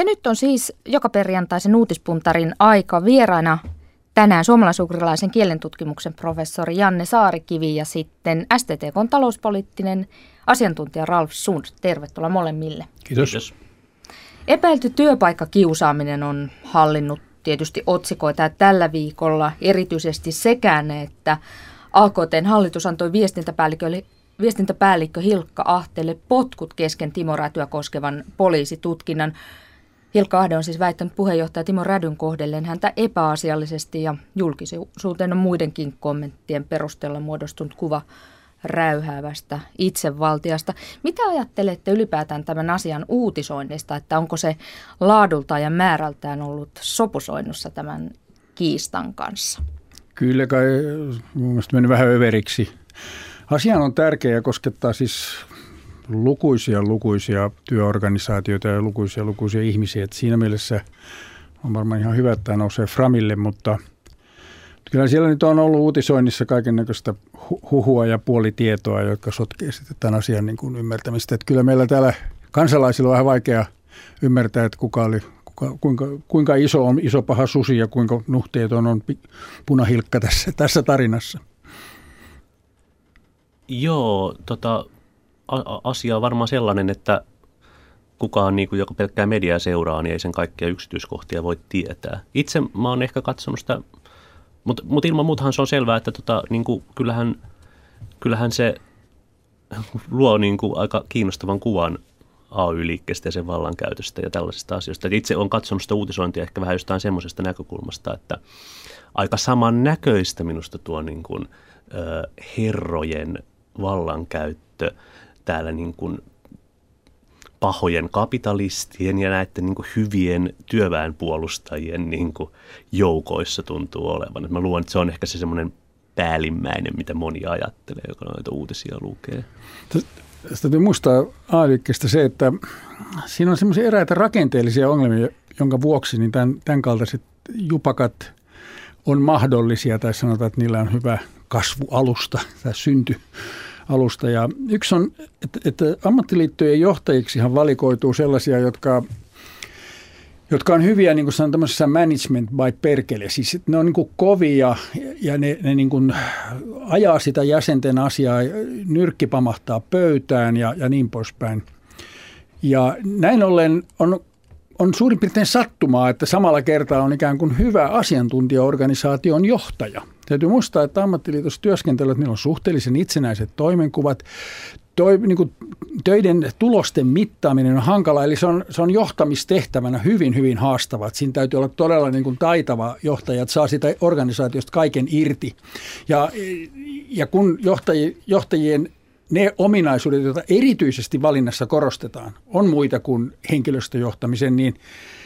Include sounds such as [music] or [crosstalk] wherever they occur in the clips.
Ja nyt on siis joka perjantaisen uutispuntarin aika vieraana tänään suomalaisukrilaisen kielentutkimuksen professori Janne Saarikivi ja sitten STTK talouspoliittinen asiantuntija Ralf Sund. Tervetuloa molemmille. Kiitos. Kiitos. Epäilty työpaikkakiusaaminen on hallinnut tietysti otsikoita tällä viikolla erityisesti sekään, että AKTn hallitus antoi viestintäpäällikkö, viestintäpäällikkö Hilkka Ahtelle potkut kesken Timo Rätyä koskevan poliisitutkinnan. Hilkka Ahde on siis väittänyt puheenjohtaja Timo Rädyn kohdelleen häntä epäasiallisesti ja julkisuuteen on muidenkin kommenttien perusteella muodostunut kuva räyhäävästä itsevaltiasta. Mitä ajattelette ylipäätään tämän asian uutisoinnista, että onko se laadulta ja määrältään ollut sopusoinnussa tämän kiistan kanssa? Kyllä kai mun mielestä meni vähän överiksi. Asia on tärkeä ja koskettaa siis lukuisia lukuisia työorganisaatioita ja lukuisia lukuisia ihmisiä. Et siinä mielessä on varmaan ihan hyvä, että tämä nousee Framille, mutta kyllä siellä nyt on ollut uutisoinnissa kaiken näköistä huhua ja puolitietoa, jotka sotkee sitten tämän asian niin kuin ymmärtämistä. Että kyllä meillä täällä kansalaisilla on vähän vaikea ymmärtää, että kuka oli, kuinka, kuinka iso on iso paha susi ja kuinka nuhteeton on punahilkka tässä, tässä tarinassa. Joo, tota, asia on varmaan sellainen, että kukaan niin kuin, joka pelkkää mediaa seuraa, niin ei sen kaikkia yksityiskohtia voi tietää. Itse mä oon ehkä katsonut sitä, mutta mut ilman muutahan se on selvää, että tota, niin kuin, kyllähän, kyllähän se luo niin kuin, aika kiinnostavan kuvan AY-liikkeestä ja sen vallankäytöstä ja tällaisista asioista. Et itse olen katsonut sitä uutisointia ehkä vähän jostain semmoisesta näkökulmasta, että aika samannäköistä minusta tuo niin kuin, ö, herrojen vallankäyttö – täällä niin kuin pahojen kapitalistien ja näiden niin hyvien työväenpuolustajien niin joukoissa tuntuu olevan. mä luulen, että se on ehkä se semmoinen päällimmäinen, mitä moni ajattelee, joka noita uutisia lukee. Tästä täytyy muistaa a se, että siinä on semmoisia eräitä rakenteellisia ongelmia, jonka vuoksi niin tämän, tämän kaltaiset jupakat on mahdollisia, tai sanotaan, että niillä on hyvä kasvualusta tai synty alusta. Ja yksi on, että, että ammattiliittojen johtajiksihan valikoituu sellaisia, jotka jotka on hyviä niin kuin sanon, tämmöisessä management by perkele. Siis ne on niin kovia ja ne, ne niin kuin ajaa sitä jäsenten asiaa, nyrkki pamahtaa pöytään ja, ja niin poispäin. Ja näin ollen on, on suurin piirtein sattumaa, että samalla kertaa on ikään kuin hyvä asiantuntijaorganisaation johtaja – Täytyy muistaa, että ammattiliitossa työskentelevät, niillä on suhteellisen itsenäiset toimenkuvat. Toi, niin kuin, töiden tulosten mittaaminen on hankala, eli se on, se on johtamistehtävänä hyvin, hyvin haastava. Siinä täytyy olla todella niin kuin taitava johtaja, että saa sitä organisaatiosta kaiken irti. Ja, ja kun johtajien, johtajien ne ominaisuudet, joita erityisesti valinnassa korostetaan, on muita kuin henkilöstöjohtamisen, niin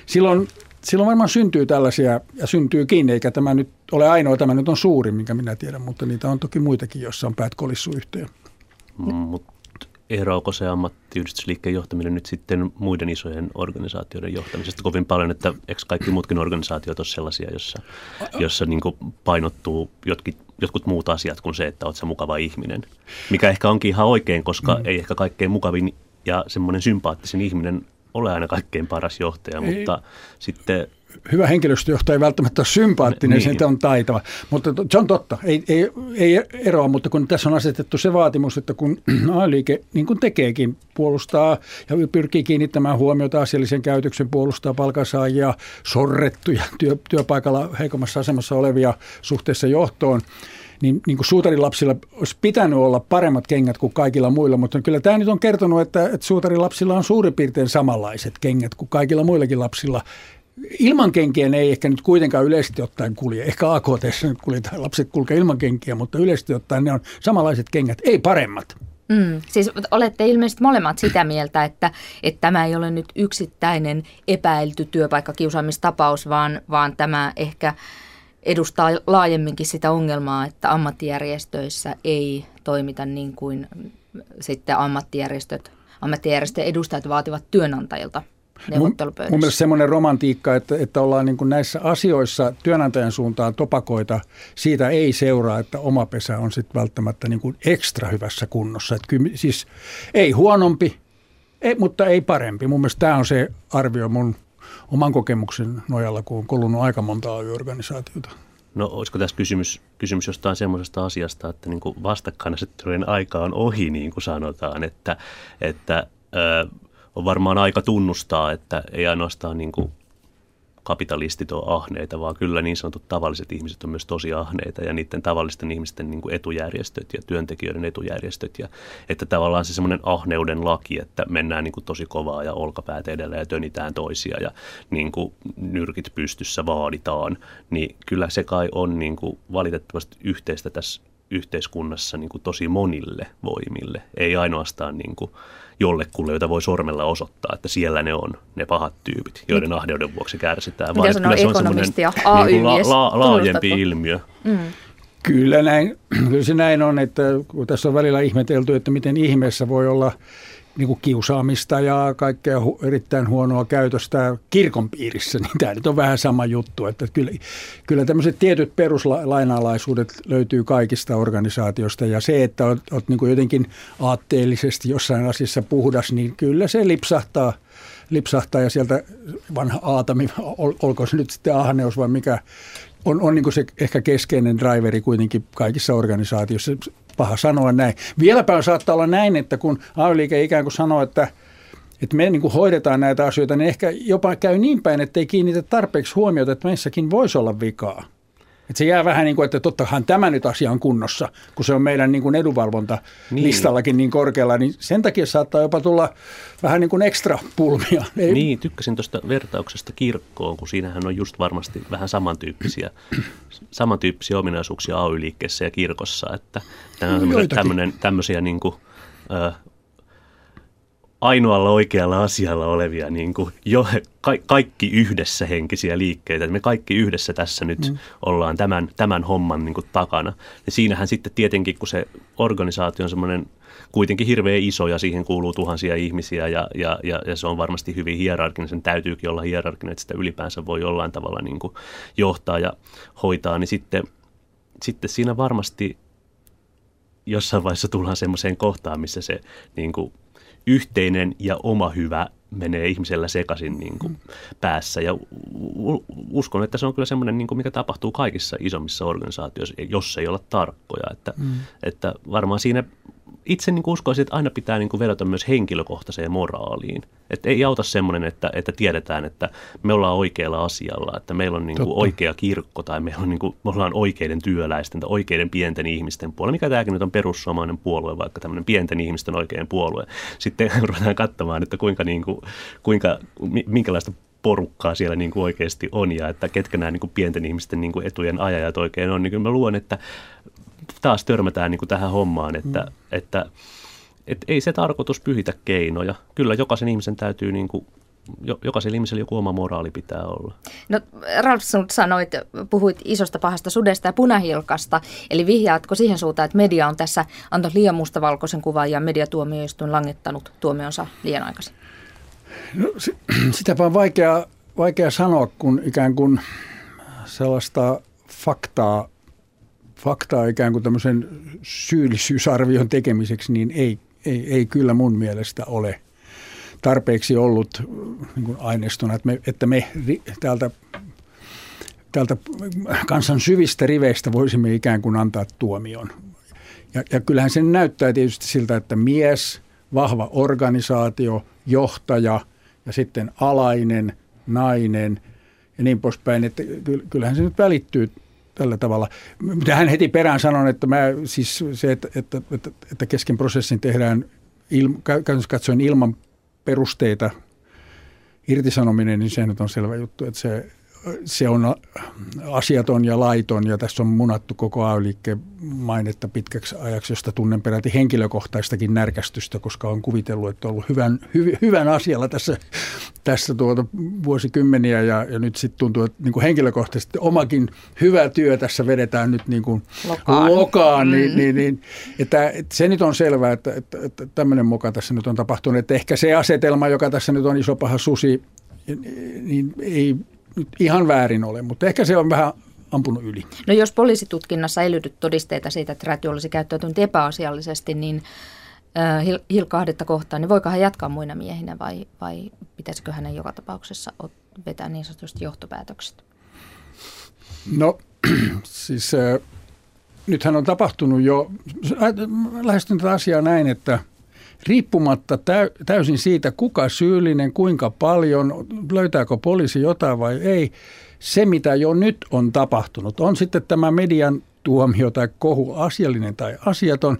silloin silloin varmaan syntyy tällaisia ja syntyykin, eikä tämä nyt ole ainoa, tämä nyt on suuri, minkä minä tiedän, mutta niitä on toki muitakin, joissa on päät kolissu yhteen. Mm, mutta eroako se ammattiyhdistysliikkeen johtaminen nyt sitten muiden isojen organisaatioiden johtamisesta kovin paljon, että eikö kaikki muutkin organisaatiot ole sellaisia, jossa, jossa niin painottuu jotkin, jotkut muut asiat kuin se, että olet se mukava ihminen, mikä ehkä onkin ihan oikein, koska mm. ei ehkä kaikkein mukavin ja semmoinen sympaattisin ihminen ole aina kaikkein paras johtaja, ei. mutta sitten hyvä henkilöstöjohtaja ei välttämättä ole sympaattinen, niin. se on taitava. Mutta se on totta, ei, ei, ei eroa, mutta kun tässä on asetettu se vaatimus, että kun [clears throat] AY-liike niin kuin tekeekin, puolustaa ja pyrkii kiinnittämään huomiota asiallisen käytöksen, puolustaa palkansaajia, sorrettuja työ, työpaikalla heikommassa asemassa olevia suhteessa johtoon, niin, niin kuin suutarilapsilla olisi pitänyt olla paremmat kengät kuin kaikilla muilla, mutta kyllä tämä nyt on kertonut, että, että suutarilapsilla on suurin piirtein samanlaiset kengät kuin kaikilla muillakin lapsilla. Ilman kenkien ei ehkä nyt kuitenkaan yleisesti ottaen kulje. Ehkä AKT kuljetaan, lapset kulkee ilman kenkiä, mutta yleisesti ottaen ne on samanlaiset kengät, ei paremmat. Mm, siis olette ilmeisesti molemmat sitä mieltä, että, että tämä ei ole nyt yksittäinen epäilty työpaikkakiusaamistapaus, vaan, vaan tämä ehkä edustaa laajemminkin sitä ongelmaa, että ammattijärjestöissä ei toimita niin kuin sitten ammattijärjestöt, ammattijärjestöjen edustajat vaativat työnantajilta neuvottelupöydässä. Mun mielestä semmoinen romantiikka, että, että ollaan niin kuin näissä asioissa työnantajan suuntaan topakoita, siitä ei seuraa, että oma pesä on sitten välttämättä niin kuin ekstra hyvässä kunnossa. Että kyllä, siis ei huonompi, ei, mutta ei parempi. Mun mielestä tämä on se arvio mun oman kokemuksen nojalla, kun on kolunut aika monta AY-organisaatiota. No olisiko tässä kysymys, kysymys jostain semmoisesta asiasta, että niin kuin vastakkainasettelujen aika on ohi, niin kuin sanotaan, että, että ö, on varmaan aika tunnustaa, että ei ainoastaan niin kuin kapitalistit ole ahneita, vaan kyllä niin sanotut tavalliset ihmiset on myös tosi ahneita ja niiden tavallisten ihmisten niin kuin etujärjestöt ja työntekijöiden etujärjestöt. Ja, että tavallaan se semmoinen ahneuden laki, että mennään niin kuin tosi kovaa ja olkapäät edellä ja tönitään toisia ja niin kuin nyrkit pystyssä vaaditaan, niin kyllä se kai on niin kuin valitettavasti yhteistä tässä yhteiskunnassa niin kuin tosi monille voimille, ei ainoastaan niin kuin jollekulle, jota voi sormella osoittaa, että siellä ne on, ne pahat tyypit, joiden Mit? ahdeuden vuoksi kärsitään. Mitä sanoo se on semmoinen niin la, la, laajempi ilmiö. Mm. Kyllä, näin, [clears throat] kyllä se näin on, että kun tässä on välillä ihmetelty, että miten ihmeessä voi olla – niin kuin kiusaamista ja kaikkea hu- erittäin huonoa käytöstä kirkon piirissä, [laughs] niin tämä nyt on vähän sama juttu. Että kyllä, kyllä tämmöiset tietyt peruslainalaisuudet löytyy kaikista organisaatioista ja se, että olet, olet niin kuin jotenkin aatteellisesti jossain asiassa puhdas, niin kyllä se lipsahtaa, lipsahtaa ja sieltä vanha Aatami, ol, olkoon se nyt sitten ahneus vai mikä, on, on niin se ehkä keskeinen driveri kuitenkin kaikissa organisaatioissa paha sanoa näin. Vieläpä saattaa olla näin, että kun AY-liike ikään kuin sanoo, että, että me niin kuin hoidetaan näitä asioita, niin ehkä jopa käy niin päin, että ei kiinnitä tarpeeksi huomiota, että meissäkin voisi olla vikaa. Että se jää vähän niin kuin, että tottahan tämä nyt asia on kunnossa, kun se on meidän niin kuin edunvalvontalistallakin niin. niin korkealla, niin sen takia saattaa jopa tulla vähän niin kuin ekstra pulmia. Ei... Niin, tykkäsin tuosta vertauksesta kirkkoon, kun siinähän on just varmasti vähän samantyyppisiä, [clears throat] samantyyppisiä ominaisuuksia AY-liikkeessä ja kirkossa, että tämä on tämmöinen, tämmöisiä niin kuin, ainoalla oikealla asialla olevia niin kuin jo, ka, kaikki yhdessä henkisiä liikkeitä. Me kaikki yhdessä tässä nyt mm. ollaan tämän, tämän homman niin kuin takana. Ja siinähän sitten tietenkin, kun se organisaatio on semmoinen kuitenkin hirveän iso ja siihen kuuluu tuhansia ihmisiä ja, ja, ja, ja se on varmasti hyvin hierarkinen. Sen täytyykin olla hierarkinen, että sitä ylipäänsä voi jollain tavalla niin kuin johtaa ja hoitaa. Niin sitten, sitten siinä varmasti jossain vaiheessa tullaan semmoiseen kohtaan, missä se niin kuin yhteinen ja oma hyvä menee ihmisellä sekaisin niin kuin päässä. Ja uskon, että se on kyllä semmoinen, niin kuin mikä tapahtuu kaikissa isommissa organisaatioissa, jos ei olla tarkkoja. Että, mm. että varmaan siinä itse niin uskoisin, että aina pitää niin kuin vedota myös henkilökohtaiseen moraaliin. Että ei auta semmoinen, että, että tiedetään, että me ollaan oikealla asialla, että meillä on niin kuin oikea kirkko tai meillä on niin kuin, me ollaan oikeiden työläisten tai oikeiden pienten ihmisten puolella. Mikä tämäkin nyt on perussuomainen puolue, vaikka tämmöinen pienten ihmisten oikein puolue. Sitten [laughs] ruvetaan katsomaan, että kuinka, niin kuin, kuinka minkälaista porukkaa siellä niin kuin oikeasti on ja että ketkä nämä niin kuin pienten ihmisten niin kuin etujen ajajat oikein on, niin kyllä mä luulen, että taas törmätään niin kuin tähän hommaan, että, mm. että, että ei se tarkoitus pyhitä keinoja. Kyllä jokaisen ihmisen täytyy niin kuin jokaisella ihmisellä joku oma moraali pitää olla. No Ralf, sinut sanoit, puhuit isosta pahasta sudesta ja punahilkasta, eli vihjaatko siihen suuntaan, että media on tässä antanut liian mustavalkoisen kuvan ja mediatuomioistuin langettanut tuomionsa liian aikaisin? No, [clears throat] sitäpä on vaikea, vaikea sanoa, kun ikään kuin sellaista faktaa faktaa ikään kuin tämmöisen syyllisyysarvion tekemiseksi, niin ei, ei, ei kyllä mun mielestä ole tarpeeksi ollut niin kuin aineistona, että me, että me täältä, täältä kansan syvistä riveistä voisimme ikään kuin antaa tuomion. Ja, ja kyllähän se näyttää tietysti siltä, että mies, vahva organisaatio, johtaja ja sitten alainen, nainen ja niin poispäin, että kyllähän se nyt välittyy tällä tavalla. Tähän heti perään sanon, että mä, siis se, että, että, että, että kesken prosessin tehdään käytännössä katsoen ilman perusteita irtisanominen, niin se nyt on selvä juttu, että se se on asiaton ja laiton ja tässä on munattu koko ay mainetta pitkäksi ajaksi, josta tunnen peräti henkilökohtaistakin närkästystä, koska on kuvitellut, että on ollut hyvän, hy, hyvän asialla tässä, tässä tuota vuosikymmeniä. Ja, ja nyt sitten tuntuu, että niin kuin henkilökohtaisesti omakin hyvä työ tässä vedetään nyt niin kuin lokaan, lokaan. Niin, mm. niin, niin, että, että se nyt on selvää, että, että, että tämmöinen moka tässä nyt on tapahtunut, että ehkä se asetelma, joka tässä nyt on iso paha susi, niin ei nyt ihan väärin ole, mutta ehkä se on vähän ampunut yli. No jos poliisitutkinnassa ei löydy todisteita siitä, että Räty olisi käyttäytynyt epäasiallisesti, niin Hilkahdetta kohtaan, niin voiko hän jatkaa muina miehinä vai, vai pitäisikö hänen joka tapauksessa vetää niin sanotusti johtopäätökset? No [clears throat] siis äh, nythän on tapahtunut jo, lähestyn tätä asiaa näin, että riippumatta täysin siitä, kuka syyllinen, kuinka paljon, löytääkö poliisi jotain vai ei, se mitä jo nyt on tapahtunut, on sitten tämä median tuomio tai kohu asiallinen tai asiaton,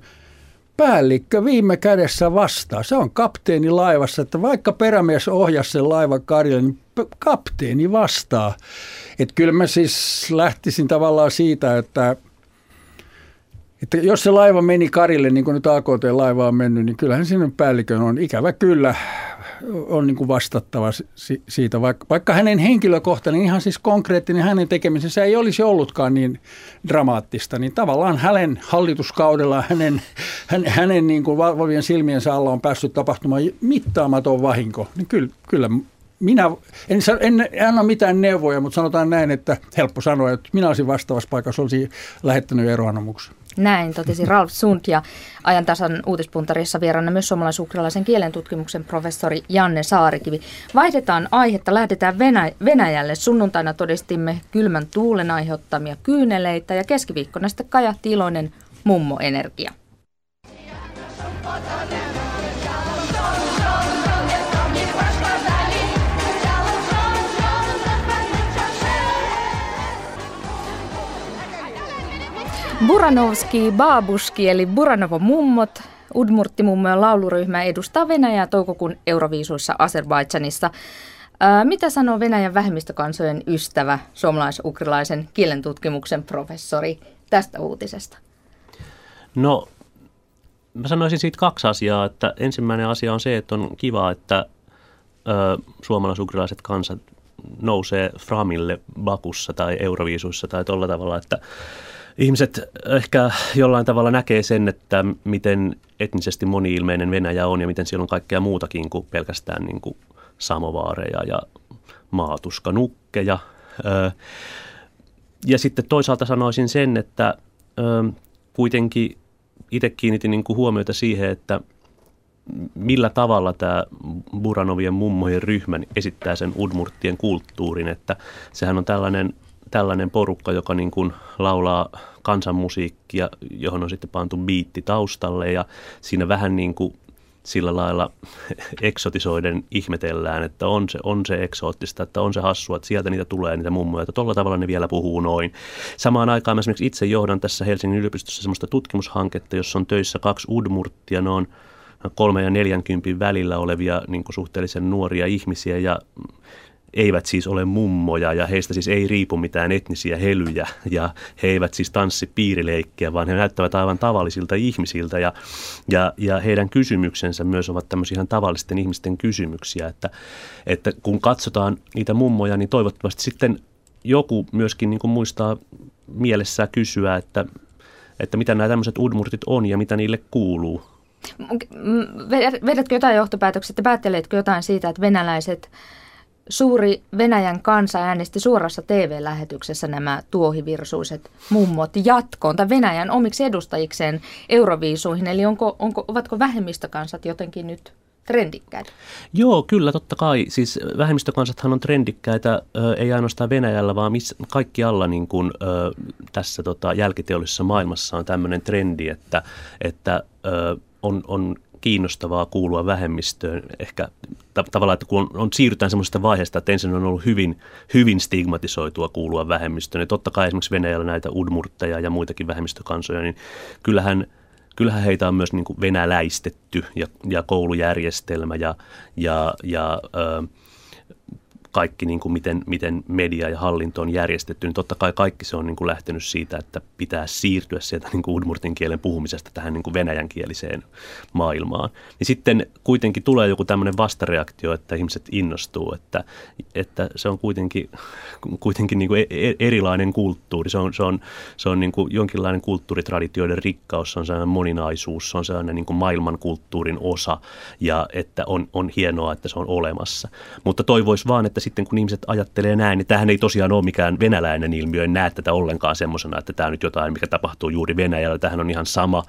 päällikkö viime kädessä vastaa. Se on kapteeni laivassa, että vaikka perämies ohjasi sen laivan karjalle, niin kapteeni vastaa. Että kyllä mä siis lähtisin tavallaan siitä, että, että jos se laiva meni karille, niin kuin nyt AKT-laiva on mennyt, niin kyllähän sinne päällikön on ikävä kyllä on niin kuin vastattava siitä, vaikka, vaikka hänen henkilökohtainen, ihan siis konkreettinen hänen tekemisensä ei olisi ollutkaan niin dramaattista, niin tavallaan hänen hallituskaudella hänen, hänen, hänen niin kuin valvovien silmiensä alla on päässyt tapahtumaan mittaamaton vahinko. Niin kyllä, kyllä minä, en, en, en anna mitään neuvoja, mutta sanotaan näin, että helppo sanoa, että minä olisin vastaavassa paikassa, olisin lähettänyt eroanomuksen. Näin totesi Ralf Sund ja ajantasan uutispuntarissa vieraana myös suomalais-ukrainalaisen kielen tutkimuksen professori Janne Saarikivi. Vaihdetaan aihetta, lähdetään Venä- Venäjälle. Sunnuntaina todistimme kylmän tuulen aiheuttamia kyyneleitä ja keskiviikkona sitten kajahti iloinen mummoenergia. Buranovski Babuski eli Buranovo mummot, Udmurtti-mummojen lauluryhmä edustaa Venäjää toukokuun Euroviisuissa Azerbaidžanissa. Mitä sanoo Venäjän vähemmistökansojen ystävä, suomalais-ukrilaisen kielentutkimuksen professori tästä uutisesta? No, mä sanoisin siitä kaksi asiaa. Että ensimmäinen asia on se, että on kiva, että ö, suomalais-ukrilaiset kansat nousee Framille Bakussa tai Euroviisuissa tai tuolla tavalla, että ihmiset ehkä jollain tavalla näkee sen, että miten etnisesti moniilmeinen Venäjä on ja miten siellä on kaikkea muutakin kuin pelkästään niin kuin samovaareja ja maatuskanukkeja. Ja sitten toisaalta sanoisin sen, että kuitenkin itse kiinnitin niin kuin huomiota siihen, että millä tavalla tämä Buranovien mummojen ryhmä esittää sen udmurttien kulttuurin, että sehän on tällainen tällainen porukka, joka niin kuin laulaa kansanmusiikkia, johon on sitten pantu biitti taustalle ja siinä vähän niin kuin sillä lailla [laughs] eksotisoiden ihmetellään, että on se, on se eksoottista, että on se hassua, että sieltä niitä tulee niitä mummoja, että tuolla tavalla ne vielä puhuu noin. Samaan aikaan mä esimerkiksi itse johdan tässä Helsingin yliopistossa semmoista tutkimushanketta, jossa on töissä kaksi udmurttia, ne on kolme ja neljänkympin välillä olevia niin suhteellisen nuoria ihmisiä ja eivät siis ole mummoja ja heistä siis ei riipu mitään etnisiä helyjä ja he eivät siis tanssi piirileikkiä, vaan he näyttävät aivan tavallisilta ihmisiltä ja, ja, ja heidän kysymyksensä myös ovat tämmöisiä ihan tavallisten ihmisten kysymyksiä, että, että kun katsotaan niitä mummoja, niin toivottavasti sitten joku myöskin niin kuin muistaa mielessään kysyä, että, että mitä nämä tämmöiset udmurtit on ja mitä niille kuuluu. Vedätkö jotain johtopäätöksiä, että päätteletkö jotain siitä, että venäläiset suuri Venäjän kansa äänesti suorassa TV-lähetyksessä nämä tuohivirsuiset mummot jatkoon tai Venäjän omiksi edustajikseen Euroviisuihin. Eli onko, onko, ovatko vähemmistökansat jotenkin nyt trendikkäitä? Joo, kyllä totta kai. Siis vähemmistökansathan on trendikkäitä, ei ainoastaan Venäjällä, vaan miss, kaikkialla niin kuin, tässä tota, jälkiteollisessa maailmassa on tämmöinen trendi, että, että on, on kiinnostavaa kuulua vähemmistöön. Ehkä ta- tavallaan, että kun on, on siirrytään semmoisesta vaiheesta, että ensin on ollut hyvin, hyvin stigmatisoitua kuulua vähemmistöön. Ja totta kai esimerkiksi Venäjällä näitä udmurtteja ja muitakin vähemmistökansoja, niin kyllähän kyllähän heitä on myös niin kuin venäläistetty ja, ja koulujärjestelmä ja, ja, ja ö, kaikki, niin kuin miten, miten media ja hallinto on järjestetty, niin totta kai kaikki se on niin kuin lähtenyt siitä, että pitää siirtyä sieltä niin kuin udmurtin kielen puhumisesta tähän niin kuin venäjänkieliseen maailmaan. Niin sitten kuitenkin tulee joku tämmöinen vastareaktio, että ihmiset innostuu, että, että se on kuitenkin, kuitenkin niin kuin e, e, erilainen kulttuuri. Se on, se on, se on niin kuin jonkinlainen kulttuuritraditioiden rikkaus, se on sellainen moninaisuus, se on sellainen niin kuin maailmankulttuurin osa ja että on, on hienoa, että se on olemassa. Mutta toivoisi vaan, että sitten kun ihmiset ajattelee näin, niin tämähän ei tosiaan ole mikään venäläinen ilmiö, en näe tätä ollenkaan semmoisena, että tämä on nyt jotain, mikä tapahtuu juuri Venäjällä, tähän on ihan sama,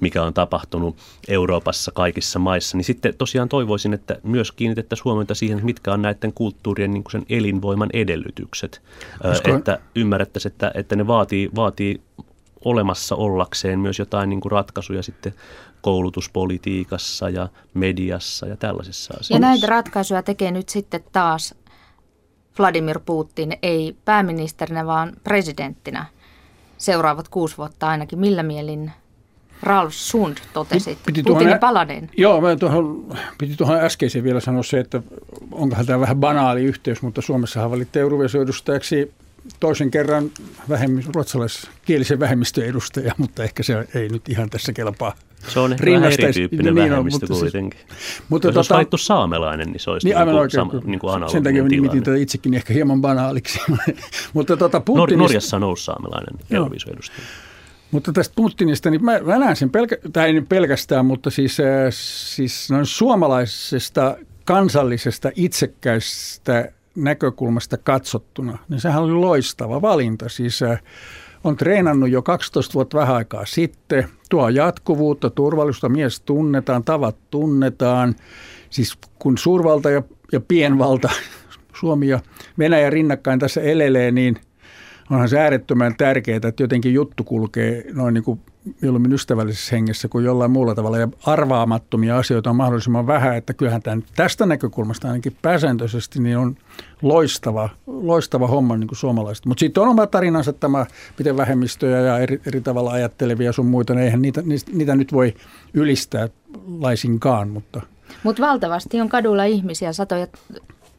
mikä on tapahtunut Euroopassa kaikissa maissa, niin sitten tosiaan toivoisin, että myös kiinnitettäisiin huomiota siihen, mitkä on näiden kulttuurien niin sen elinvoiman edellytykset, Koska... että ymmärrettäisiin, että, että ne vaatii, vaatii olemassa ollakseen myös jotain niin kuin ratkaisuja sitten koulutuspolitiikassa ja mediassa ja tällaisissa asioissa. Ja näitä ratkaisuja tekee nyt sitten taas Vladimir Putin, ei pääministerinä, vaan presidenttinä seuraavat kuusi vuotta ainakin. Millä mielin Ralf Sund totesi, piti Putinin palanen? Joo, mä tuohon, piti tuohon äskeiseen vielä sanoa se, että onkohan tämä vähän banaali yhteys, mutta Suomessahan valittiin Eurovision-edustajaksi toisen kerran vähemmistö, ruotsalaiskielisen vähemmistön edustaja, mutta ehkä se ei nyt ihan tässä kelpaa. Se on ehkä vähän erityyppinen niin vähemmistö on, mutta kuitenkin. Siis, mutta Jos tota, olisi valittu saamelainen, niin se olisi niin, aivan niin oikein, sama, niin kuin Sen takia nimitin tätä itsekin ehkä hieman banaaliksi. [laughs] mutta tota, Putinista, Norjassa on ollut saamelainen Eurovision edustaja. Mutta tästä Putinista, niin mä, mä näen sen, pelkä, tai ei pelkästään, mutta siis, äh, siis noin suomalaisesta kansallisesta itsekkäistä näkökulmasta katsottuna, niin sehän oli loistava valinta. Siis äh, on treenannut jo 12 vuotta vähän aikaa sitten, tuo jatkuvuutta, turvallisuutta, mies tunnetaan, tavat tunnetaan. Siis kun suurvalta ja, ja pienvalta, [laughs] Suomi ja Venäjä rinnakkain tässä elelee, niin onhan se äärettömän tärkeää, että jotenkin juttu kulkee noin niin kuin mieluummin ystävällisessä hengessä kuin jollain muulla tavalla. Ja arvaamattomia asioita on mahdollisimman vähän, että kyllähän tämän, tästä näkökulmasta ainakin pääsääntöisesti niin on loistava, loistava homma niin kuin suomalaiset. Mutta sitten on oma tarinansa tämä, miten vähemmistöjä ja eri, eri tavalla ajattelevia sun muita, niin eihän niitä, niitä nyt voi ylistää laisinkaan. Mutta Mut valtavasti on kadulla ihmisiä, satoja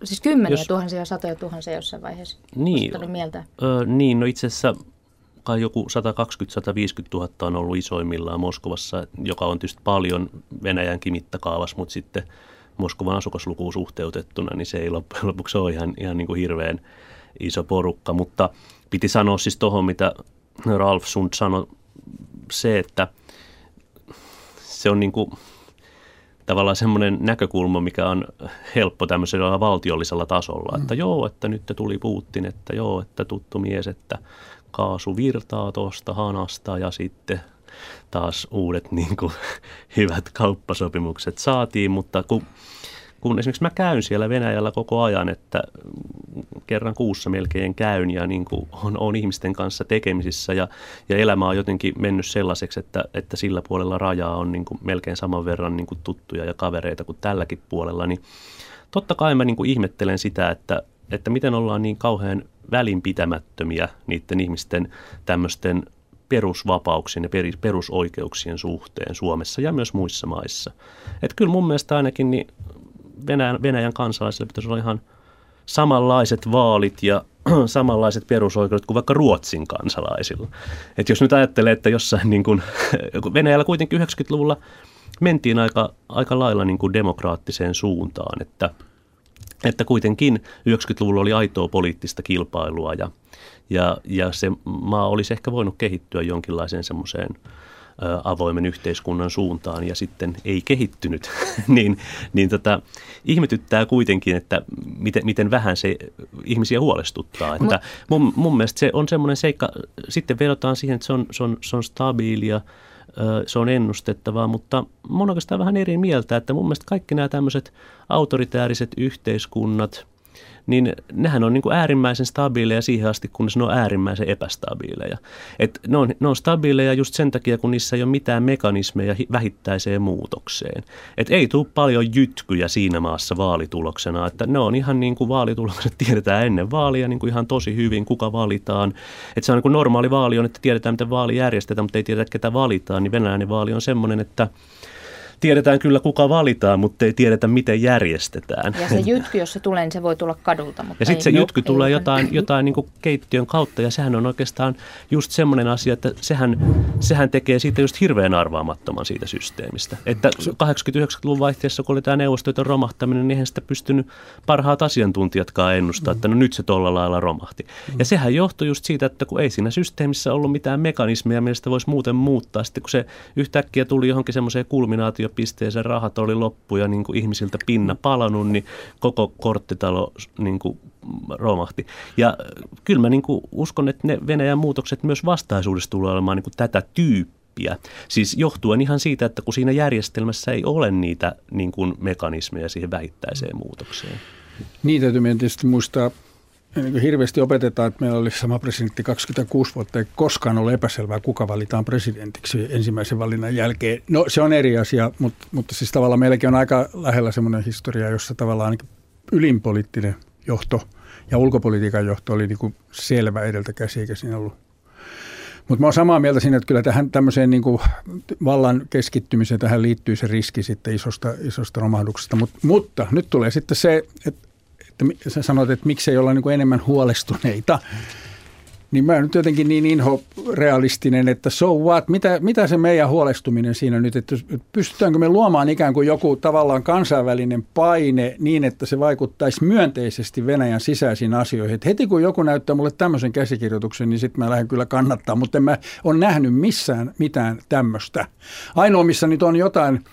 Siis kymmeniä Jos, tuhansia, satoja tuhansia jossain vaiheessa. Niin, mieltä. Ö, niin no itse asiassa kai joku 120-150 000 on ollut isoimmillaan Moskovassa, joka on tietysti paljon Venäjänkin mittakaavassa, mutta sitten Moskovan asukaslukuun suhteutettuna, niin se ei loppujen [laughs] lopuksi ole ihan, ihan niin kuin hirveän iso porukka. Mutta piti sanoa siis tuohon, mitä Ralf Sund sanoi, se, että se on niin kuin tavallaan semmoinen näkökulma, mikä on helppo tämmöisellä valtiollisella tasolla, että mm. joo, että nyt tuli Putin, että joo, että tuttu mies, että kaasu virtaa tuosta hanasta ja sitten taas uudet [laughs] niin kuin, hyvät kauppasopimukset saatiin, mutta kun, kun esimerkiksi mä käyn siellä Venäjällä koko ajan, että kerran kuussa melkein käyn ja niin kuin on, on ihmisten kanssa tekemisissä ja, ja elämä on jotenkin mennyt sellaiseksi, että, että sillä puolella rajaa on niin kuin melkein saman verran niin kuin tuttuja ja kavereita kuin tälläkin puolella, niin totta kai mä niin kuin ihmettelen sitä, että, että miten ollaan niin kauhean välinpitämättömiä niiden ihmisten tämmöisten perusvapauksien ja perusoikeuksien suhteen Suomessa ja myös muissa maissa. Että kyllä mun mielestä ainakin niin Venäjän, Venäjän kansalaisille pitäisi olla ihan samanlaiset vaalit ja [clears throat] samanlaiset perusoikeudet kuin vaikka Ruotsin kansalaisilla. Et jos nyt ajattelee, että jossain niin kuin, [laughs] Venäjällä kuitenkin 90-luvulla mentiin aika, aika lailla niin kuin demokraattiseen suuntaan, että – että kuitenkin 90-luvulla oli aitoa poliittista kilpailua ja, ja, ja se maa olisi ehkä voinut kehittyä jonkinlaiseen semmoiseen avoimen yhteiskunnan suuntaan ja sitten ei kehittynyt, [laughs] niin, niin tota, ihmetyttää kuitenkin, että miten, miten vähän se ihmisiä huolestuttaa. Että mun, mun mielestä se on semmoinen seikka, sitten vedotaan siihen, että se on, se on, se on stabiilia, se on ennustettavaa, mutta mä oikeastaan vähän eri mieltä, että mun mielestä kaikki nämä tämmöiset autoritääriset yhteiskunnat, niin nehän on niin kuin äärimmäisen stabiileja siihen asti, kunnes ne on äärimmäisen epästabiileja. Et ne, on, ne on stabiileja just sen takia, kun niissä ei ole mitään mekanismeja vähittäiseen muutokseen. Et ei tule paljon jytkyjä siinä maassa vaalituloksena, että ne on ihan niin kuin vaalitulokset [laughs] tiedetään ennen vaalia niin kuin ihan tosi hyvin, kuka valitaan. Et se on niin kuin normaali vaali on, että tiedetään, miten vaali järjestetään, mutta ei tiedetä, ketä valitaan, niin venäläinen vaali on semmoinen, että – tiedetään kyllä kuka valitaan, mutta ei tiedetä miten järjestetään. Ja se jytky, jos se tulee, niin se voi tulla kadulta. Mutta ja sitten se jytky tulee jotain, jotain niin keittiön kautta ja sehän on oikeastaan just semmoinen asia, että sehän, sehän tekee siitä just hirveän arvaamattoman siitä systeemistä. Että 80-90-luvun vaihteessa, kun oli tämä neuvostoiden romahtaminen, niin eihän sitä pystynyt parhaat asiantuntijatkaan ennustaa, että no nyt se tuolla lailla romahti. Ja sehän johtui just siitä, että kun ei siinä systeemissä ollut mitään mekanismia, millä sitä voisi muuten muuttaa. Sitten kun se yhtäkkiä tuli johonkin semmoiseen kulminaatioon, pisteeseen rahat oli loppu ja niin kuin ihmisiltä pinna palannut, niin koko korttitalo niin kuin romahti. Ja kyllä mä niin kuin uskon, että ne Venäjän muutokset myös vastaisuudessa tulee olemaan niin kuin tätä tyyppiä. Siis johtuen ihan siitä, että kun siinä järjestelmässä ei ole niitä niin kuin mekanismeja siihen vähittäiseen muutokseen. Niin täytyy tietysti muistaa niin hirveästi opetetaan, että meillä oli sama presidentti 26 vuotta, ei koskaan ole epäselvää, kuka valitaan presidentiksi ensimmäisen valinnan jälkeen. No se on eri asia, mutta, mutta siis tavallaan meilläkin on aika lähellä semmoinen historia, jossa tavallaan ylinpoliittinen johto ja ulkopolitiikan johto oli niin kuin selvä edeltä käsi, eikä siinä ollut mutta mä oon samaa mieltä siinä, että kyllä tähän tämmöiseen niin kuin vallan keskittymiseen tähän liittyy se riski sitten isosta, isosta romahduksesta. Mut, mutta nyt tulee sitten se, että että sä sanoit, että miksei olla niin kuin enemmän huolestuneita. Niin mä nyt jotenkin niin inho-realistinen, että so what, mitä, mitä se meidän huolestuminen siinä nyt, että pystytäänkö me luomaan ikään kuin joku tavallaan kansainvälinen paine niin, että se vaikuttaisi myönteisesti Venäjän sisäisiin asioihin. Et heti kun joku näyttää mulle tämmöisen käsikirjoituksen, niin sitten mä lähden kyllä kannattaa, mutta en mä ole nähnyt missään mitään tämmöistä. Ainoa, missä nyt on jotain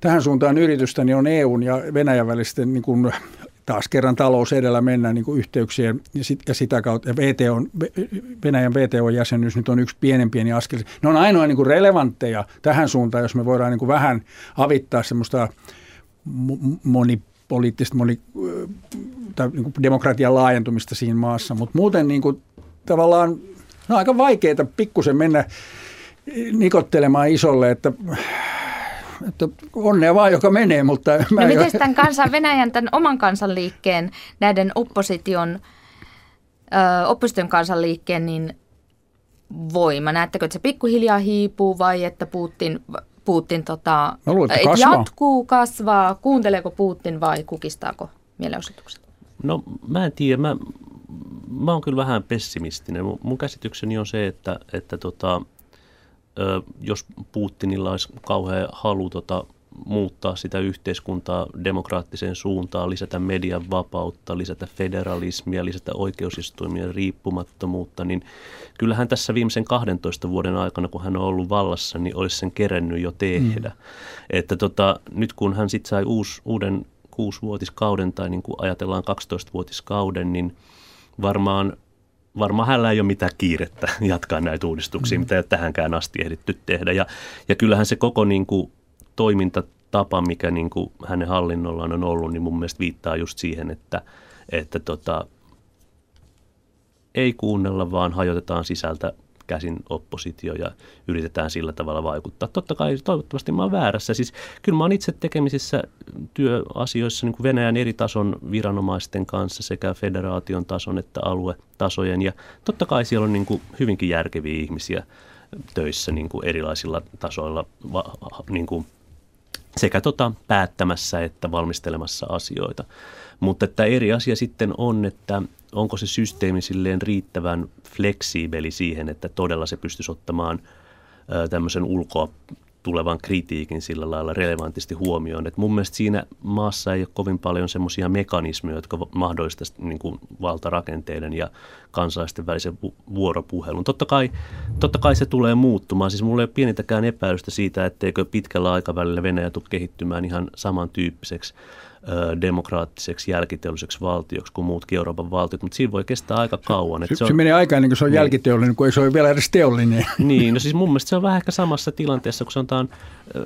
tähän suuntaan yritystä, niin on EUn ja Venäjän välisten niin kuin taas kerran talous edellä mennään niin kuin yhteyksien ja, sit, ja sitä kautta. Ja VTO, Venäjän VTO-jäsenyys nyt on yksi pienen pieni askel. Ne on ainoa niin kuin relevantteja tähän suuntaan, jos me voidaan niin kuin vähän avittaa semmoista monipoliittista, moni, tai niin kuin demokratian laajentumista siinä maassa. Mutta muuten niin kuin, tavallaan no aika vaikeaa pikkusen mennä nikottelemaan isolle, että että onnea vaan, joka menee, mutta... Mä no miten tämän kansan, Venäjän tämän oman kansanliikkeen, näiden opposition, ö, opposition kansanliikkeen, niin voima? Näettekö, että se pikkuhiljaa hiipuu vai että Putin, Putin tota, luulen, että kasvaa. jatkuu, kasvaa? Kuunteleeko Putin vai kukistaako mielenosoitukset? No mä en tiedä. Mä, mä oon kyllä vähän pessimistinen. Mun, mun käsitykseni on se, että, että tota, jos Putinilla olisi kauhean halu tota, muuttaa sitä yhteiskuntaa demokraattiseen suuntaan, lisätä median vapautta, lisätä federalismia, lisätä oikeusistuimien riippumattomuutta, niin kyllähän tässä viimeisen 12 vuoden aikana, kun hän on ollut vallassa, niin olisi sen kerennyt jo tehdä. Mm. Että tota, nyt kun hän sitten sai uus, uuden kuusivuotiskauden tai niin kuin ajatellaan 12-vuotiskauden, niin varmaan varmaan hänellä ei ole mitään kiirettä [laughs] jatkaa näitä uudistuksia, mm. mitä ei ole tähänkään asti ehditty tehdä. Ja, ja kyllähän se koko niin kuin, toimintatapa, mikä niin kuin, hänen hallinnollaan on ollut, niin mun mielestä viittaa just siihen, että, että tota, ei kuunnella, vaan hajotetaan sisältä käsin oppositio ja yritetään sillä tavalla vaikuttaa. Totta kai toivottavasti mä oon väärässä. Siis kyllä mä oon itse tekemisissä työasioissa niin kuin Venäjän eri tason viranomaisten kanssa sekä federaation tason että aluetasojen ja totta kai siellä on niin kuin hyvinkin järkeviä ihmisiä töissä niin kuin erilaisilla tasoilla niin kuin sekä tota päättämässä että valmistelemassa asioita. Mutta että eri asia sitten on, että onko se systeemi silleen riittävän fleksiibeli siihen, että todella se pystyisi ottamaan tämmöisen ulkoa tulevan kritiikin sillä lailla relevantisti huomioon. Et mun mielestä siinä maassa ei ole kovin paljon semmoisia mekanismeja, jotka mahdollistaisivat niin kuin valtarakenteiden ja kansalaisten välisen vuoropuhelun. Totta kai, totta kai se tulee muuttumaan. Siis mulla ei ole pienintäkään epäilystä siitä, etteikö pitkällä aikavälillä Venäjä tule kehittymään ihan samantyyppiseksi demokraattiseksi jälkiteolliseksi valtioksi kuin muutkin Euroopan valtiot, mutta siinä voi kestää aika kauan. Se, se, on, se menee aikaa ennen kuin se on niin. jälkiteollinen, kun ei se ole vielä edes teollinen. Niin, no siis mun mielestä se on vähän ehkä samassa tilanteessa, kun sanotaan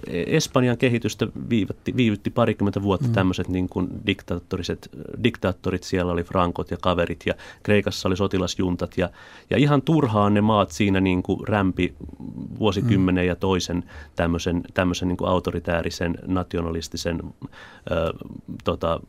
Espanjan kehitystä viivytti, viivytti parikymmentä vuotta mm. tämmöiset niin kuin diktaattoriset, diktaattorit, siellä oli frankot ja kaverit ja Kreikassa oli sotilasjuntat ja, ja ihan turhaan ne maat siinä niin kuin rämpi vuosikymmenen mm. ja toisen tämmöisen, tämmöisen niin kuin autoritäärisen nationalistisen ö, tota,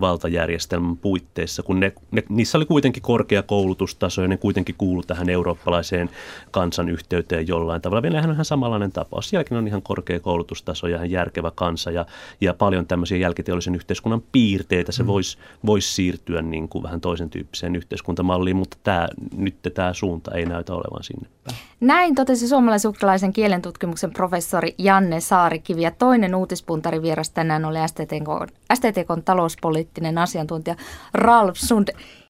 valtajärjestelmän puitteissa, kun ne, ne, niissä oli kuitenkin korkea koulutustaso ja ne kuitenkin kuulu tähän eurooppalaiseen kansanyhteyteen jollain tavalla. Venäjähän on ihan samanlainen tapaus. Sielläkin on ihan korkea koulutustaso ja ihan järkevä kansa ja, ja paljon tämmöisiä jälkiteollisen yhteiskunnan piirteitä. Se mm. voisi vois siirtyä niin kuin vähän toisen tyyppiseen yhteiskuntamalliin, mutta tämä, nyt tämä suunta ei näytä olevan sinne päin. Näin totesi suomalais-ukrainalaisen kielentutkimuksen professori Janne Saarikivi ja toinen uutispuntari vieras tänään oli STTK, STTK talouspoliittinen asiantuntija Ralf Sund.